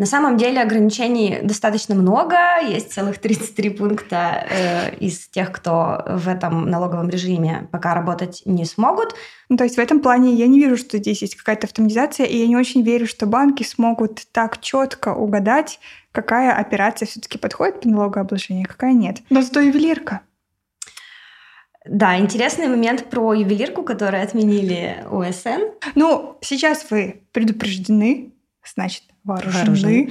На самом деле ограничений достаточно много. Есть целых 33 пункта э, из тех, кто в этом налоговом режиме пока работать не смогут. Ну, то есть в этом плане я не вижу, что здесь есть какая-то автоматизация, и я не очень верю, что банки смогут так четко угадать, какая операция все-таки подходит по налогообложению, а какая нет. Но зато ювелирка. Да, интересный момент про ювелирку, которую отменили УСН. Ну, сейчас вы предупреждены, значит, вооружены.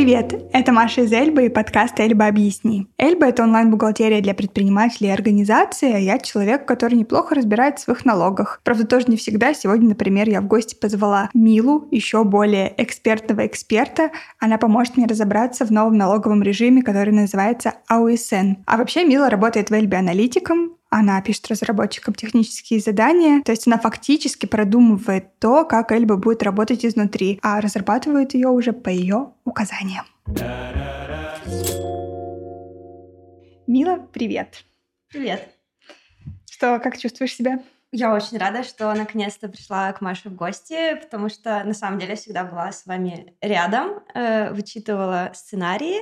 Привет, это Маша из Эльбы и подкаст «Эльба объясни». Эльба — это онлайн-бухгалтерия для предпринимателей и организаций, а я человек, который неплохо разбирается в своих налогах. Правда, тоже не всегда. Сегодня, например, я в гости позвала Милу, еще более экспертного эксперта. Она поможет мне разобраться в новом налоговом режиме, который называется АУСН. А вообще Мила работает в Эльбе аналитиком, она пишет разработчикам технические задания, то есть она фактически продумывает то, как Эльба будет работать изнутри, а разрабатывает ее уже по ее указаниям. Мила, привет. Привет. Что, как чувствуешь себя? Я очень рада, что наконец-то пришла к Маше в гости, потому что на самом деле всегда была с вами рядом, э, вычитывала сценарии.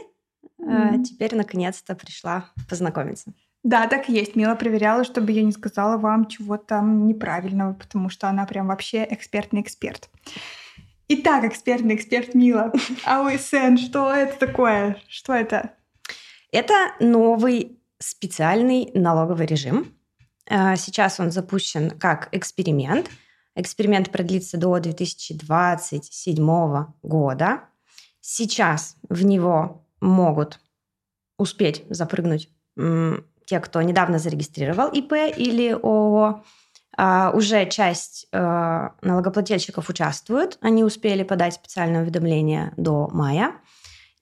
Э, mm-hmm. Теперь наконец-то пришла познакомиться. Да, так и есть. Мила проверяла, чтобы я не сказала вам чего там неправильного, потому что она прям вообще экспертный эксперт. Итак, экспертный эксперт Мила. АОСН, что это такое? Что это? Это новый специальный налоговый режим. А, сейчас он запущен как эксперимент. Эксперимент продлится до 2027 года. Сейчас в него могут успеть запрыгнуть те, кто недавно зарегистрировал ИП или ООО, а, уже часть э, налогоплательщиков участвуют. Они успели подать специальное уведомление до мая.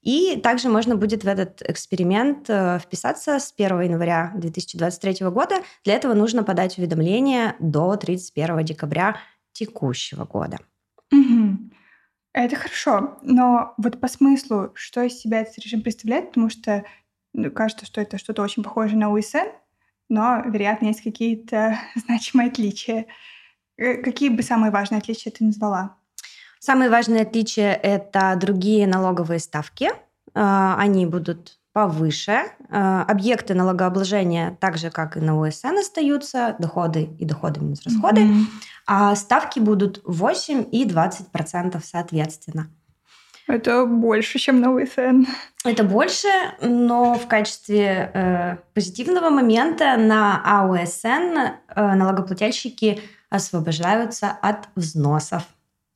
И также можно будет в этот эксперимент э, вписаться с 1 января 2023 года. Для этого нужно подать уведомление до 31 декабря текущего года. Угу. Это хорошо, но вот по смыслу, что из себя этот режим представляет, потому что кажется, что это что-то очень похожее на УСН, но, вероятно, есть какие-то значимые отличия. Э, какие бы самые важные отличия ты назвала? Самые важные отличия — это другие налоговые ставки. А, они будут повыше. А, объекты налогообложения, так же, как и на УСН, остаются, доходы и доходы минус расходы. Mm-hmm. А ставки будут 8 и 20% соответственно. Это больше, чем на УСН. Это больше, но в качестве э, позитивного момента на АУСН э, налогоплательщики освобождаются от взносов.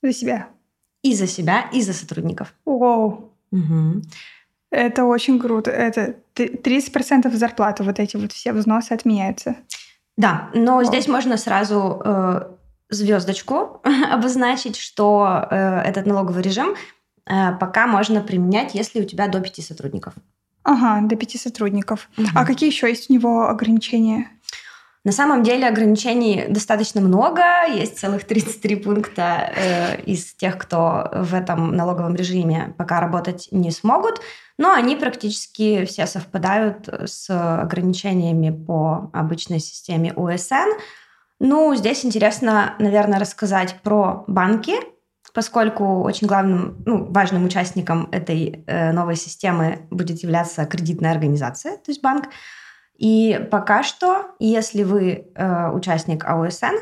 За себя? И за себя, и за сотрудников. Вау. Угу. Это очень круто. Это 30% зарплаты, вот эти вот все взносы отменяются. Да, но Вау. здесь можно сразу э, звездочку обозначить, что э, этот налоговый режим пока можно применять, если у тебя до пяти сотрудников. Ага, до пяти сотрудников. Угу. А какие еще есть у него ограничения? На самом деле ограничений достаточно много. Есть целых 33 пункта э, из тех, кто в этом налоговом режиме пока работать не смогут. Но они практически все совпадают с ограничениями по обычной системе УСН. Ну, здесь интересно, наверное, рассказать про банки, поскольку очень главным, ну, важным участником этой э, новой системы будет являться кредитная организация, то есть банк. И пока что, если вы э, участник АОСН,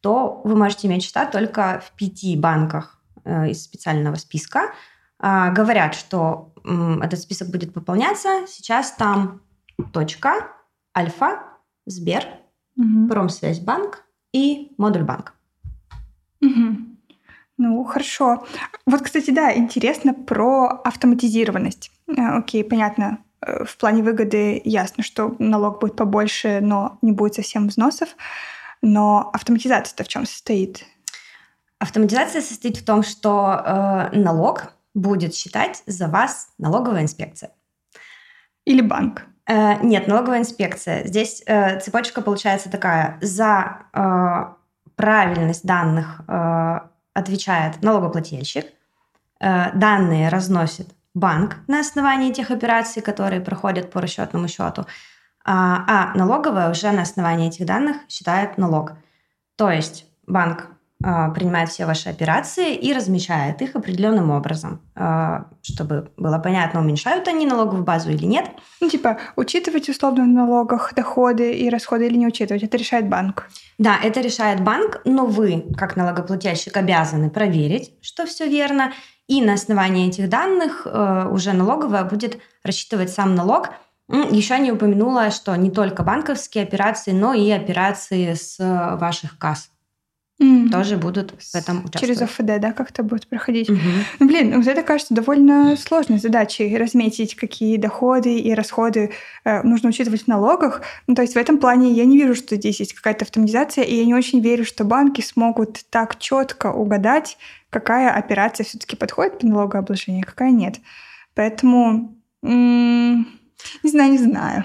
то вы можете иметь счета только в пяти банках э, из специального списка. Э, говорят, что э, этот список будет пополняться. Сейчас там точка, Альфа, Сбер, угу. Промсвязьбанк и Модульбанк. Угу. Ну, хорошо. Вот, кстати, да, интересно про автоматизированность. Э, окей, понятно. Э, в плане выгоды ясно, что налог будет побольше, но не будет совсем взносов. Но автоматизация-то в чем состоит? Автоматизация состоит в том, что э, налог будет считать за вас налоговая инспекция. Или банк. Э, нет, налоговая инспекция. Здесь э, цепочка получается такая. За э, правильность данных э, отвечает налогоплательщик, э, данные разносит банк на основании тех операций, которые проходят по расчетному счету, а, а налоговая уже на основании этих данных считает налог. То есть банк принимает все ваши операции и размещает их определенным образом, а, чтобы было понятно, уменьшают они налоговую базу или нет. Ну, типа, учитывать условно в налогах доходы и расходы или не учитывать, это решает банк. Да, это решает банк, но вы, как налогоплательщик, обязаны проверить, что все верно, и на основании этих данных э, уже налоговая будет рассчитывать сам налог. Еще не упомянула, что не только банковские операции, но и операции с ваших касс mm. тоже будут в этом участвовать. Через ОФД, да, как-то будет проходить. Mm-hmm. Ну, блин, вот это кажется довольно сложной задачей разметить, какие доходы и расходы э, нужно учитывать в налогах. Ну, то есть в этом плане я не вижу, что здесь есть какая-то автоматизация, и я не очень верю, что банки смогут так четко угадать, какая операция все-таки подходит по налогообложению, а какая нет. Поэтому м- не знаю, не знаю.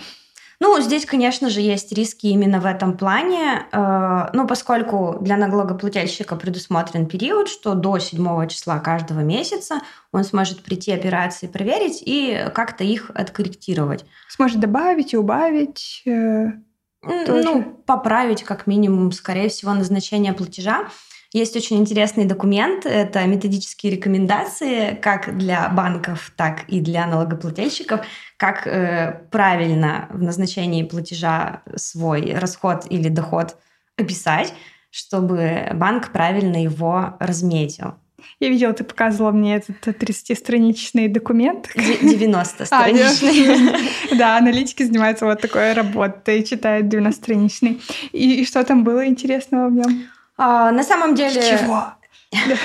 Ну, здесь, конечно же, есть риски именно в этом плане, э, ну, поскольку для налогоплательщика предусмотрен период, что до 7 числа каждого месяца он сможет прийти операции проверить и как-то их откорректировать. Сможет добавить и убавить. Э, ну, поправить как минимум, скорее всего, назначение платежа. Есть очень интересный документ. Это методические рекомендации как для банков, так и для налогоплательщиков, как э, правильно в назначении платежа свой расход или доход описать, чтобы банк правильно его разметил. Я видела, ты показывала мне этот 30-страничный документ. 90-страничный. А, да, аналитики занимаются вот такой работой, читают 90-страничный. И, и что там было интересного в нем? А, на самом деле... Чего?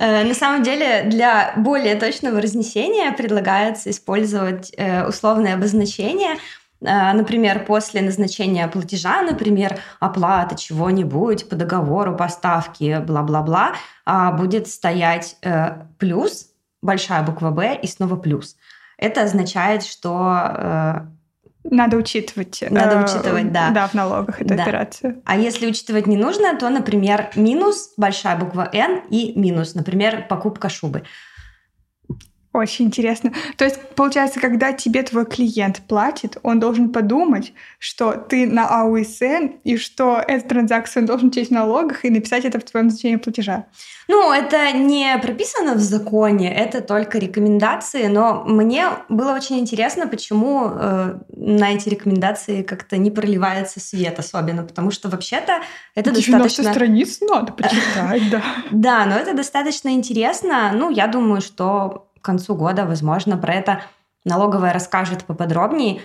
Э, на самом деле, для более точного разнесения предлагается использовать э, условное обозначение, э, Например, после назначения платежа, например, оплата чего-нибудь по договору поставки, бла-бла-бла, а, будет стоять плюс, большая буква «Б» и снова плюс. Это означает, что надо учитывать. Надо э, учитывать, да. Да, в налогах эту да. операцию. А если учитывать не нужно, то, например, минус, большая буква «Н» и минус, например, покупка шубы. Очень интересно. То есть, получается, когда тебе твой клиент платит, он должен подумать, что ты на АУСН и что эту транзакцию он должен учесть в налогах и написать это в твоем значении платежа. Ну, это не прописано в законе, это только рекомендации, но мне было очень интересно, почему э, на эти рекомендации как-то не проливается свет особенно, потому что вообще-то это 90 достаточно... страниц надо почитать, да. Да, но это достаточно интересно. Ну, я думаю, что концу года, возможно, про это налоговая расскажет поподробнее.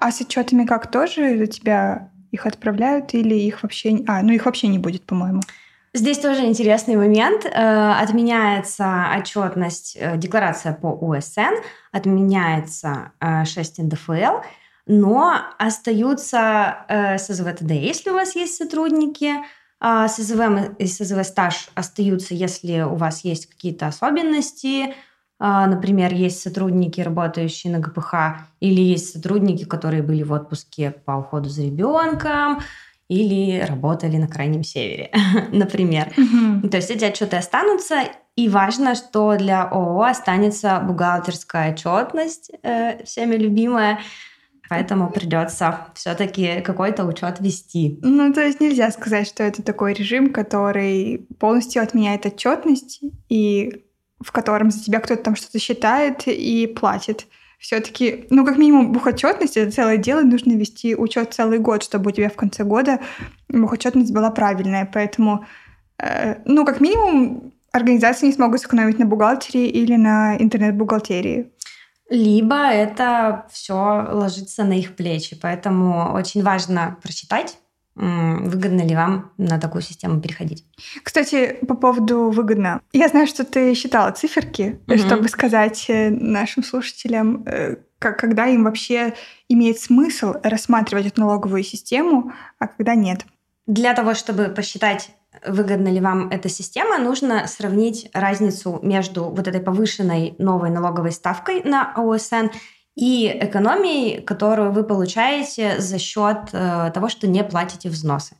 А с отчетами как тоже тебя их отправляют или их вообще... А, ну их вообще не будет, по-моему. Здесь тоже интересный момент. Э, отменяется отчетность, э, декларация по УСН, отменяется 6 э, НДФЛ, но остаются СЗВТД, если у вас есть сотрудники, а, СЗВ и СЗВ стаж остаются, если у вас есть какие-то особенности, а, Например, есть сотрудники, работающие на ГПХ, или есть сотрудники, которые были в отпуске по уходу за ребенком, или работали на Крайнем Севере, например. То есть эти отчеты останутся, и важно, что для ООО останется бухгалтерская отчетность, э, всеми любимая, Поэтому придется все-таки какой-то учет вести. Ну, то есть нельзя сказать, что это такой режим, который полностью отменяет отчетность и в котором за тебя кто-то там что-то считает и платит. Все-таки, ну, как минимум, бухотчетность это целое дело, нужно вести учет целый год, чтобы у тебя в конце года бухотчетность была правильная. Поэтому, э, ну, как минимум, организации не смогут сэкономить на бухгалтерии или на интернет-бухгалтерии либо это все ложится на их плечи. Поэтому очень важно прочитать, выгодно ли вам на такую систему переходить. Кстати, по поводу выгодно. Я знаю, что ты считала циферки, mm-hmm. чтобы сказать э, нашим слушателям, э, когда им вообще имеет смысл рассматривать эту налоговую систему, а когда нет. Для того, чтобы посчитать выгодна ли вам эта система, нужно сравнить разницу между вот этой повышенной новой налоговой ставкой на ОСН и экономией, которую вы получаете за счет э, того, что не платите взносы.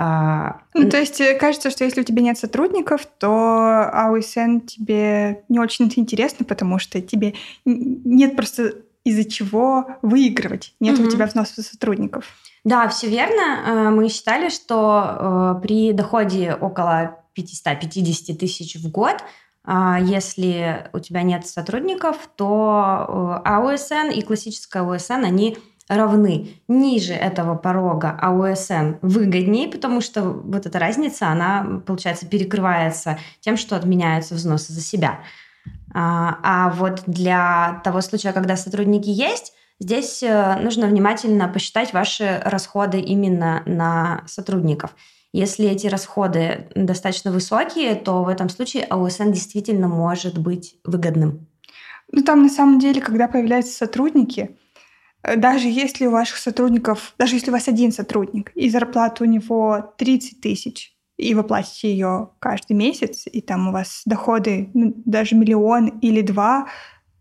А, ну, то есть э, кажется, что если у тебя нет сотрудников, то АУСН тебе не очень интересно, потому что тебе нет просто из-за чего выигрывать. Нет угу. у тебя взноса сотрудников. Да, все верно. Э, мы считали, что э, при доходе около 550 тысяч в год, если у тебя нет сотрудников, то АУСН и классическая АУСН, они равны. Ниже этого порога АУСН выгоднее, потому что вот эта разница, она, получается, перекрывается тем, что отменяются взносы за себя. А, а вот для того случая, когда сотрудники есть, здесь э, нужно внимательно посчитать ваши расходы именно на сотрудников. Если эти расходы достаточно высокие, то в этом случае АУСН действительно может быть выгодным. Ну, там на самом деле, когда появляются сотрудники, Э, даже если у ваших сотрудников, даже если у вас один сотрудник, и зарплата у него 30 тысяч, и вы платите ее каждый месяц, и там у вас доходы ну, даже миллион или два,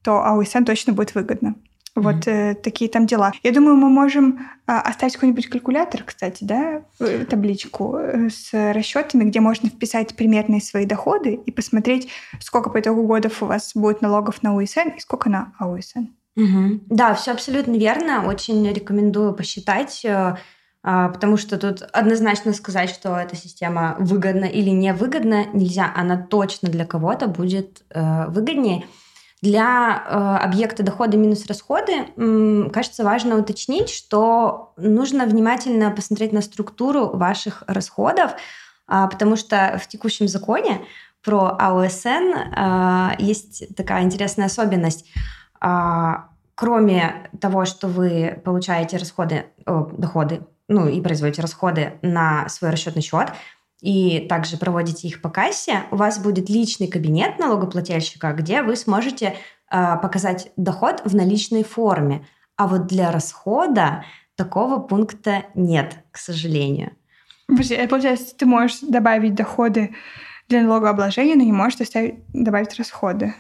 то АУСН точно будет выгодно. Вот mm-hmm. э, такие там дела. Я думаю, мы можем э, оставить какой-нибудь калькулятор, кстати, да, э, табличку э, с расчетами, где можно вписать примерные свои доходы и посмотреть, сколько по итогу годов у вас будет налогов на УСН и сколько на АУСН. Угу. Да, все абсолютно верно. Очень рекомендую посчитать, э, потому что тут однозначно сказать, что эта система выгодна или невыгодна, нельзя. Она точно для кого-то будет э, выгоднее. Для э, объекта дохода минус расходы, кажется, важно уточнить, что нужно внимательно посмотреть на структуру ваших расходов, а, потому что в текущем законе про АОСН есть такая интересная особенность – а, кроме того, что вы получаете расходы, о, доходы, ну и производите расходы на свой расчетный счет, и также проводите их по кассе, у вас будет личный кабинет налогоплательщика, где вы сможете э, показать доход в наличной форме. А вот для расхода такого пункта нет, к сожалению. Подожди, получается, ты можешь добавить доходы для налогообложения, но не можешь оставить, добавить расходы.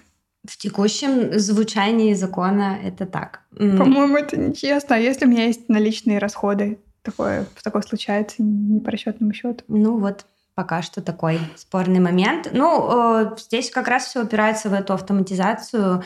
В текущем звучании закона это так. По-моему, это нечестно. А если у меня есть наличные расходы, такое, такое случается не по расчетному счету? Ну вот, пока что такой спорный момент. Ну, э, здесь как раз все упирается в эту автоматизацию.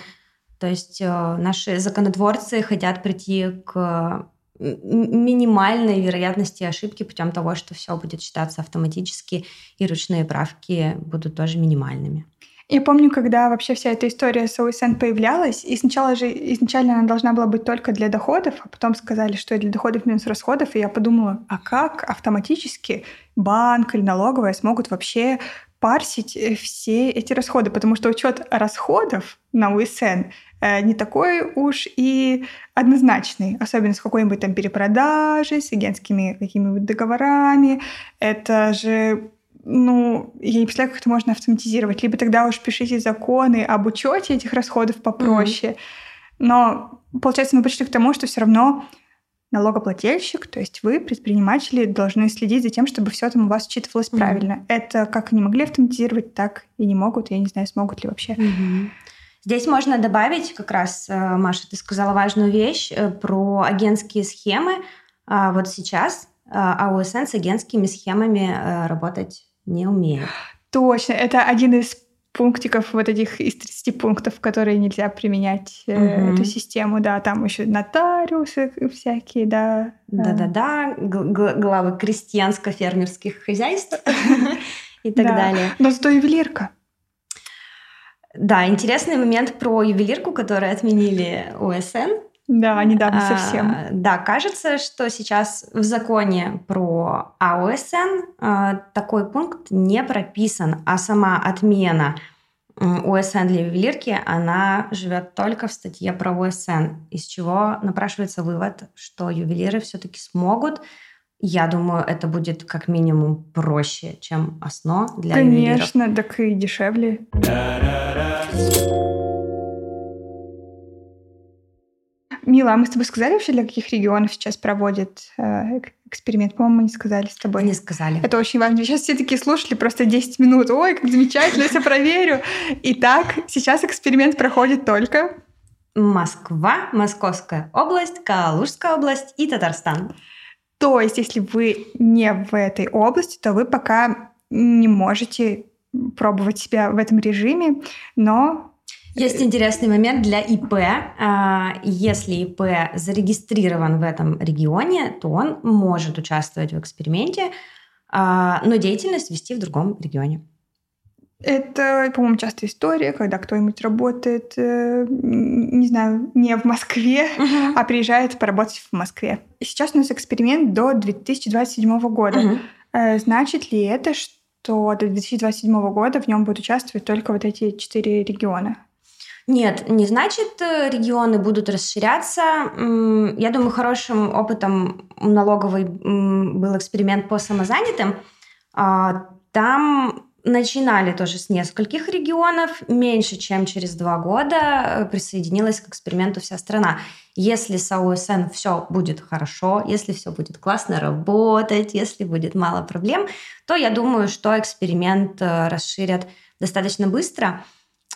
То есть э, наши законотворцы хотят прийти к минимальной вероятности ошибки путем того, что все будет считаться автоматически, и ручные правки будут тоже минимальными. Я помню, когда вообще вся эта история с ОСН появлялась, и сначала же изначально она должна была быть только для доходов, а потом сказали, что для доходов минус расходов, и я подумала, а как автоматически банк или налоговая смогут вообще парсить э, все эти расходы, потому что учет расходов на УСН э, не такой уж и однозначный, особенно с какой-нибудь там перепродажей, с агентскими какими-нибудь договорами. Это же ну, я не представляю, как это можно автоматизировать. Либо тогда уж пишите законы об учете этих расходов попроще. Mm-hmm. Но, получается, мы пришли к тому, что все равно налогоплательщик, то есть вы, предприниматели, должны следить за тем, чтобы все там у вас учитывалось mm-hmm. правильно. Это как они могли автоматизировать, так и не могут. Я не знаю, смогут ли вообще. Mm-hmm. Здесь можно добавить, как раз, э, Маша, ты сказала важную вещь э, про агентские схемы. А вот сейчас э, АУСН с агентскими схемами работать не умеют. Точно, это один из пунктиков вот этих из 30 пунктов, которые нельзя применять угу. э, эту систему, да, там еще нотариусы всякие, да. Да-да-да, главы крестьянско-фермерских хозяйств и так далее. Но зато ювелирка. Да, интересный момент про ювелирку, которую отменили ОСН. Да, недавно совсем. А, да, кажется, что сейчас в законе про АОСН а, такой пункт не прописан, а сама отмена ОСН для ювелирки, она живет только в статье про ОСН, из чего напрашивается вывод, что ювелиры все-таки смогут я думаю, это будет как минимум проще, чем основ для Конечно, ювелиров. Конечно, так и дешевле. Мила, а мы с тобой сказали вообще, для каких регионов сейчас проводят э, эксперимент? По-моему, мы не сказали с тобой. Не сказали. Это очень важно. Сейчас все такие слушали просто 10 минут. Ой, как замечательно, я все проверю. Итак, сейчас эксперимент проходит только... Москва, Московская область, Калужская область и Татарстан. То есть, если вы не в этой области, то вы пока не можете пробовать себя в этом режиме, но есть интересный момент для ИП. А, если ИП зарегистрирован в этом регионе, то он может участвовать в эксперименте, а, но деятельность вести в другом регионе. Это, по-моему, частая история, когда кто-нибудь работает, э, не знаю, не в Москве, uh-huh. а приезжает поработать в Москве. Сейчас у нас эксперимент до 2027 года. Uh-huh. Значит ли это, что до 2027 года в нем будут участвовать только вот эти четыре региона? Нет, не значит, э, регионы будут расширяться. Я думаю, хорошим опытом налоговый был эксперимент по самозанятым. А, там начинали тоже с нескольких регионов. Меньше чем через два года э, присоединилась к эксперименту вся страна. Если с АОСН все будет хорошо, если все будет классно работать, если будет мало проблем, то я думаю, что эксперимент э, расширят достаточно быстро.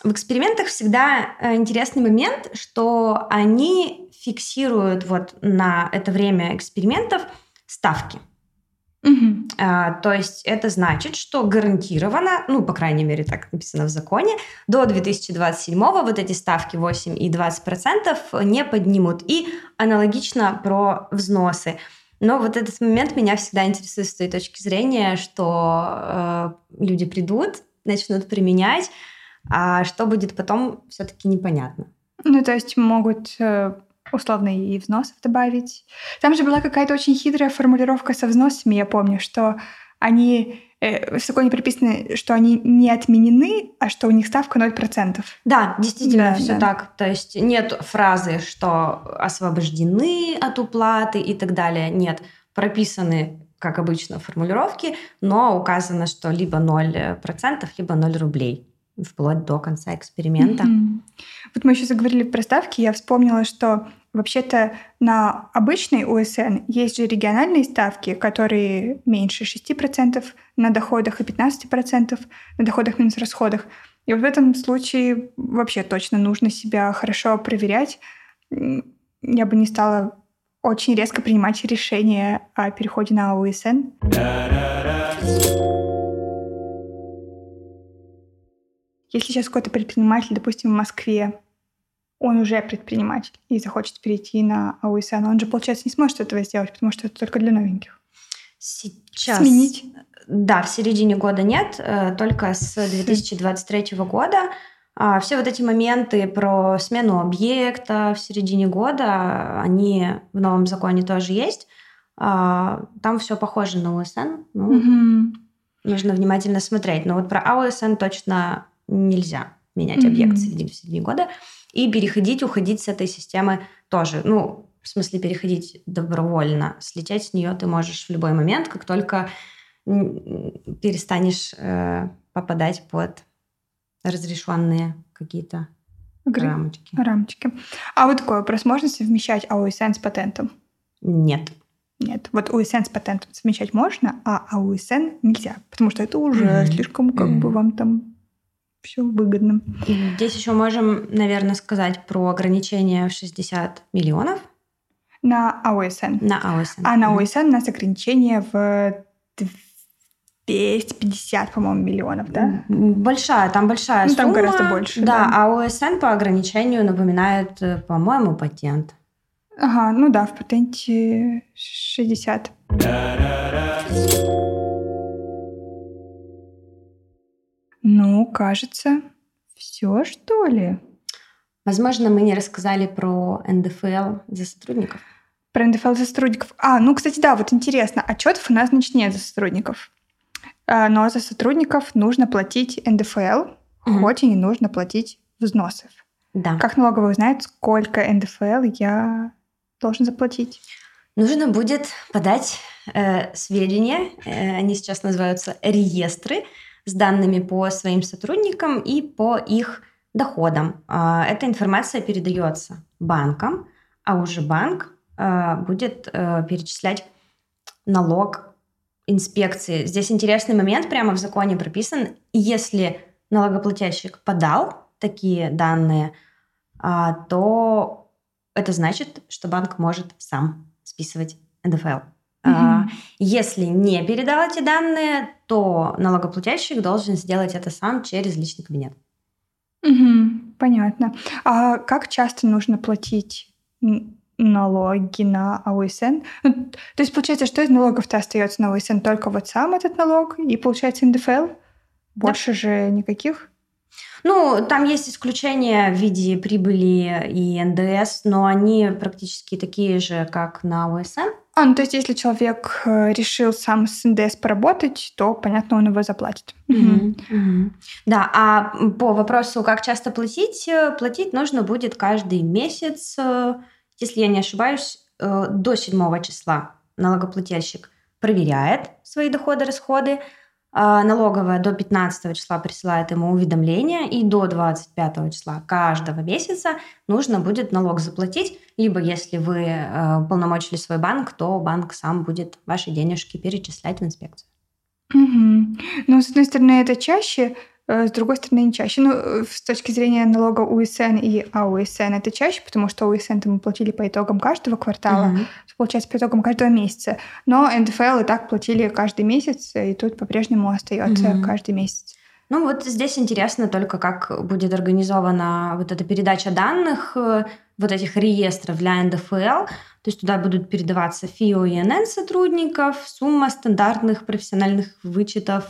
В экспериментах всегда э, интересный момент, что они фиксируют вот на это время экспериментов ставки. Угу. А, то есть это значит, что гарантированно, ну, по крайней мере, так написано в законе, до 2027 вот эти ставки 8 и 20% не поднимут. И аналогично про взносы. Но вот этот момент меня всегда интересует с той точки зрения, что э, люди придут, начнут применять, а что будет потом, все-таки непонятно. Ну, то есть могут э, условно и взносов добавить. Там же была какая-то очень хитрая формулировка со взносами, я помню, что они э, в законе прописано, что они не отменены, а что у них ставка 0%. Да, действительно, да, все да. так. То есть нет фразы, что освобождены от уплаты и так далее. Нет, прописаны, как обычно, формулировки, но указано, что либо 0%, либо 0 рублей вплоть до конца эксперимента. Mm-hmm. Вот мы еще заговорили про ставки, я вспомнила, что вообще-то на обычной УСН есть же региональные ставки, которые меньше 6% на доходах и 15% на доходах минус расходах. И вот в этом случае вообще точно нужно себя хорошо проверять. Я бы не стала очень резко принимать решение о переходе на УСН. Если сейчас какой-то предприниматель, допустим, в Москве, он уже предприниматель и захочет перейти на АУСН, он же, получается, не сможет этого сделать, потому что это только для новеньких. Сейчас. Сменить? Да, в середине года нет, э, только с 2023 года. А все вот эти моменты про смену объекта в середине года, они в новом законе тоже есть. А, там все похоже на УСН. Ну, угу. Нужно внимательно смотреть. Но вот про АУСН точно нельзя менять mm-hmm. объект в середине года. И переходить, уходить с этой системы тоже. Ну, в смысле, переходить добровольно. Слететь с нее ты можешь в любой момент, как только перестанешь э, попадать под разрешенные какие-то Гры... рамочки. Рамочки. А вот такой вопрос. Можно совмещать АУСН с патентом? Нет. Нет. Вот УСН с патентом совмещать можно, а АУСН нельзя, потому что это уже mm-hmm. слишком как mm-hmm. бы вам там все выгодно. Здесь еще можем, наверное, сказать про ограничение в 60 миллионов. На АОСН. На АОСН. А на АОСН у нас ограничение в 250, по-моему, миллионов, да? Большая, там большая ну, сумма. там гораздо больше. Да, да, а ОСН по ограничению напоминает, э, по-моему, патент. Ага, ну да, в патенте 60. Ну, кажется, все, что ли? Возможно, мы не рассказали про НДФЛ за сотрудников. Про НДФЛ за сотрудников. А, ну, кстати, да, вот интересно, отчетов у нас, значит, нет за сотрудников. А, но за сотрудников нужно платить НДФЛ, угу. хоть и не нужно платить взносов. Да. Как налоговый узнает, сколько НДФЛ я должен заплатить? Нужно будет подать э, сведения, э, они сейчас называются реестры, с данными по своим сотрудникам и по их доходам. А, эта информация передается банкам, а уже банк а, будет э, перечислять налог инспекции. Здесь интересный момент прямо в законе прописан. Если налогоплательщик подал такие данные, а, то это значит, что банк может сам списывать НДФЛ. Угу. Если не передал эти данные, то налогоплательщик должен сделать это сам через личный кабинет. Угу, понятно. А как часто нужно платить налоги на АУСН? Ну, то есть, получается, что из налогов-то остается на АУСН? Только вот сам этот налог и, получается, НДФЛ? Больше да. же никаких? Ну, там есть исключения в виде прибыли и НДС, но они практически такие же, как на ОСН. А, ну то есть если человек э, решил сам с НДС поработать, то, понятно, он его заплатит. Mm-hmm. Mm-hmm. Да, а по вопросу, как часто платить, э, платить нужно будет каждый месяц, э, если я не ошибаюсь, до 7 числа налогоплательщик проверяет свои доходы-расходы, налоговая до 15 числа присылает ему уведомление, и до 25 числа каждого месяца нужно будет налог заплатить, либо если вы э, полномочили свой банк, то банк сам будет ваши денежки перечислять в инспекцию. Угу. Ну, с одной стороны, это чаще, с другой стороны, не чаще. Ну, э, с точки зрения налога УСН и АУСН это чаще, потому что УСН мы платили по итогам каждого квартала, угу. получается, по итогам каждого месяца. Но НДФЛ и так платили каждый месяц, и тут по-прежнему остается угу. каждый месяц. Ну вот здесь интересно только, как будет организована вот эта передача данных, э, вот этих реестров для НДФЛ. То есть туда будут передаваться ФИО и НН сотрудников, сумма стандартных профессиональных вычетов,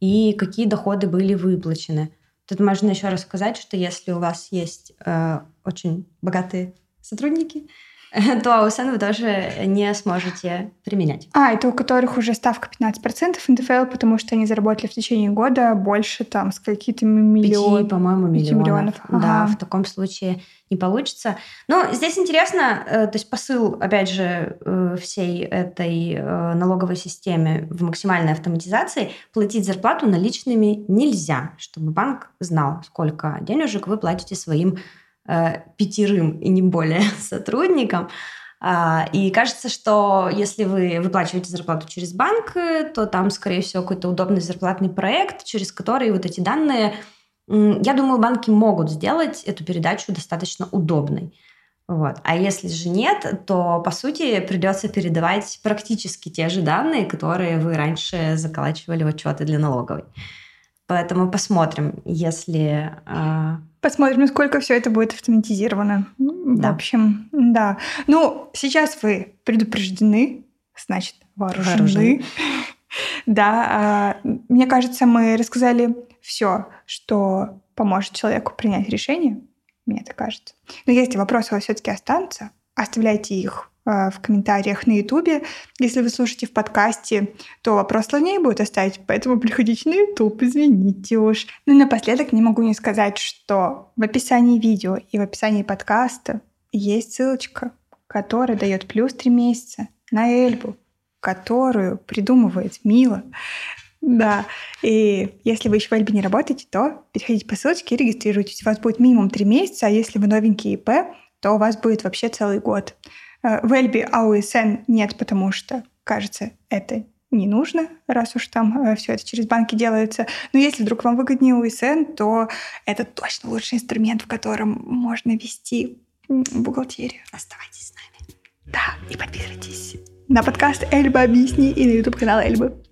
и какие доходы были выплачены. Тут можно еще рассказать, что если у вас есть э, очень богатые сотрудники, то АУСН вы тоже не сможете применять. А, это у которых уже ставка 15% НДФЛ, потому что они заработали в течение года больше там с каких-то миллионов. по-моему, миллионов. миллионов. Ага. Да, в таком случае не получится. Но здесь интересно, э, то есть посыл, опять же, э, всей этой э, налоговой системе в максимальной автоматизации, платить зарплату наличными нельзя, чтобы банк знал, сколько денежек вы платите своим пятерым и не более сотрудникам. А, и кажется, что если вы выплачиваете зарплату через банк, то там, скорее всего, какой-то удобный зарплатный проект, через который вот эти данные, я думаю, банки могут сделать эту передачу достаточно удобной. Вот. А если же нет, то, по сути, придется передавать практически те же данные, которые вы раньше заколачивали в отчеты для налоговой. Поэтому посмотрим, если а, Посмотрим, насколько все это будет автоматизировано. Да. В общем, да. Ну, сейчас вы предупреждены, значит, вооружены. вооружены. Да, а, мне кажется, мы рассказали все, что поможет человеку принять решение. Мне так кажется. Но если вопросы у вас все-таки останутся, оставляйте их в комментариях на Ютубе. Если вы слушаете в подкасте, то вопрос сложнее будет оставить, поэтому приходите на Ютуб, извините уж. Ну и напоследок не могу не сказать, что в описании видео и в описании подкаста есть ссылочка, которая дает плюс три месяца на Эльбу, которую придумывает Мила. Да, и если вы еще в Эльбе не работаете, то переходите по ссылочке и регистрируйтесь. У вас будет минимум три месяца, а если вы новенький ИП, то у вас будет вообще целый год. Э, в Эльбе АУСН нет, потому что, кажется, это не нужно, раз уж там э, все это через банки делается. Но если вдруг вам выгоднее УСН, то это точно лучший инструмент, в котором можно вести бухгалтерию. Оставайтесь с нами. Да, и подписывайтесь на подкаст Эльба Объясни и на YouTube канал Эльбы.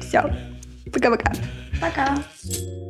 Все. Пока-пока. Пока. -пока. Пока.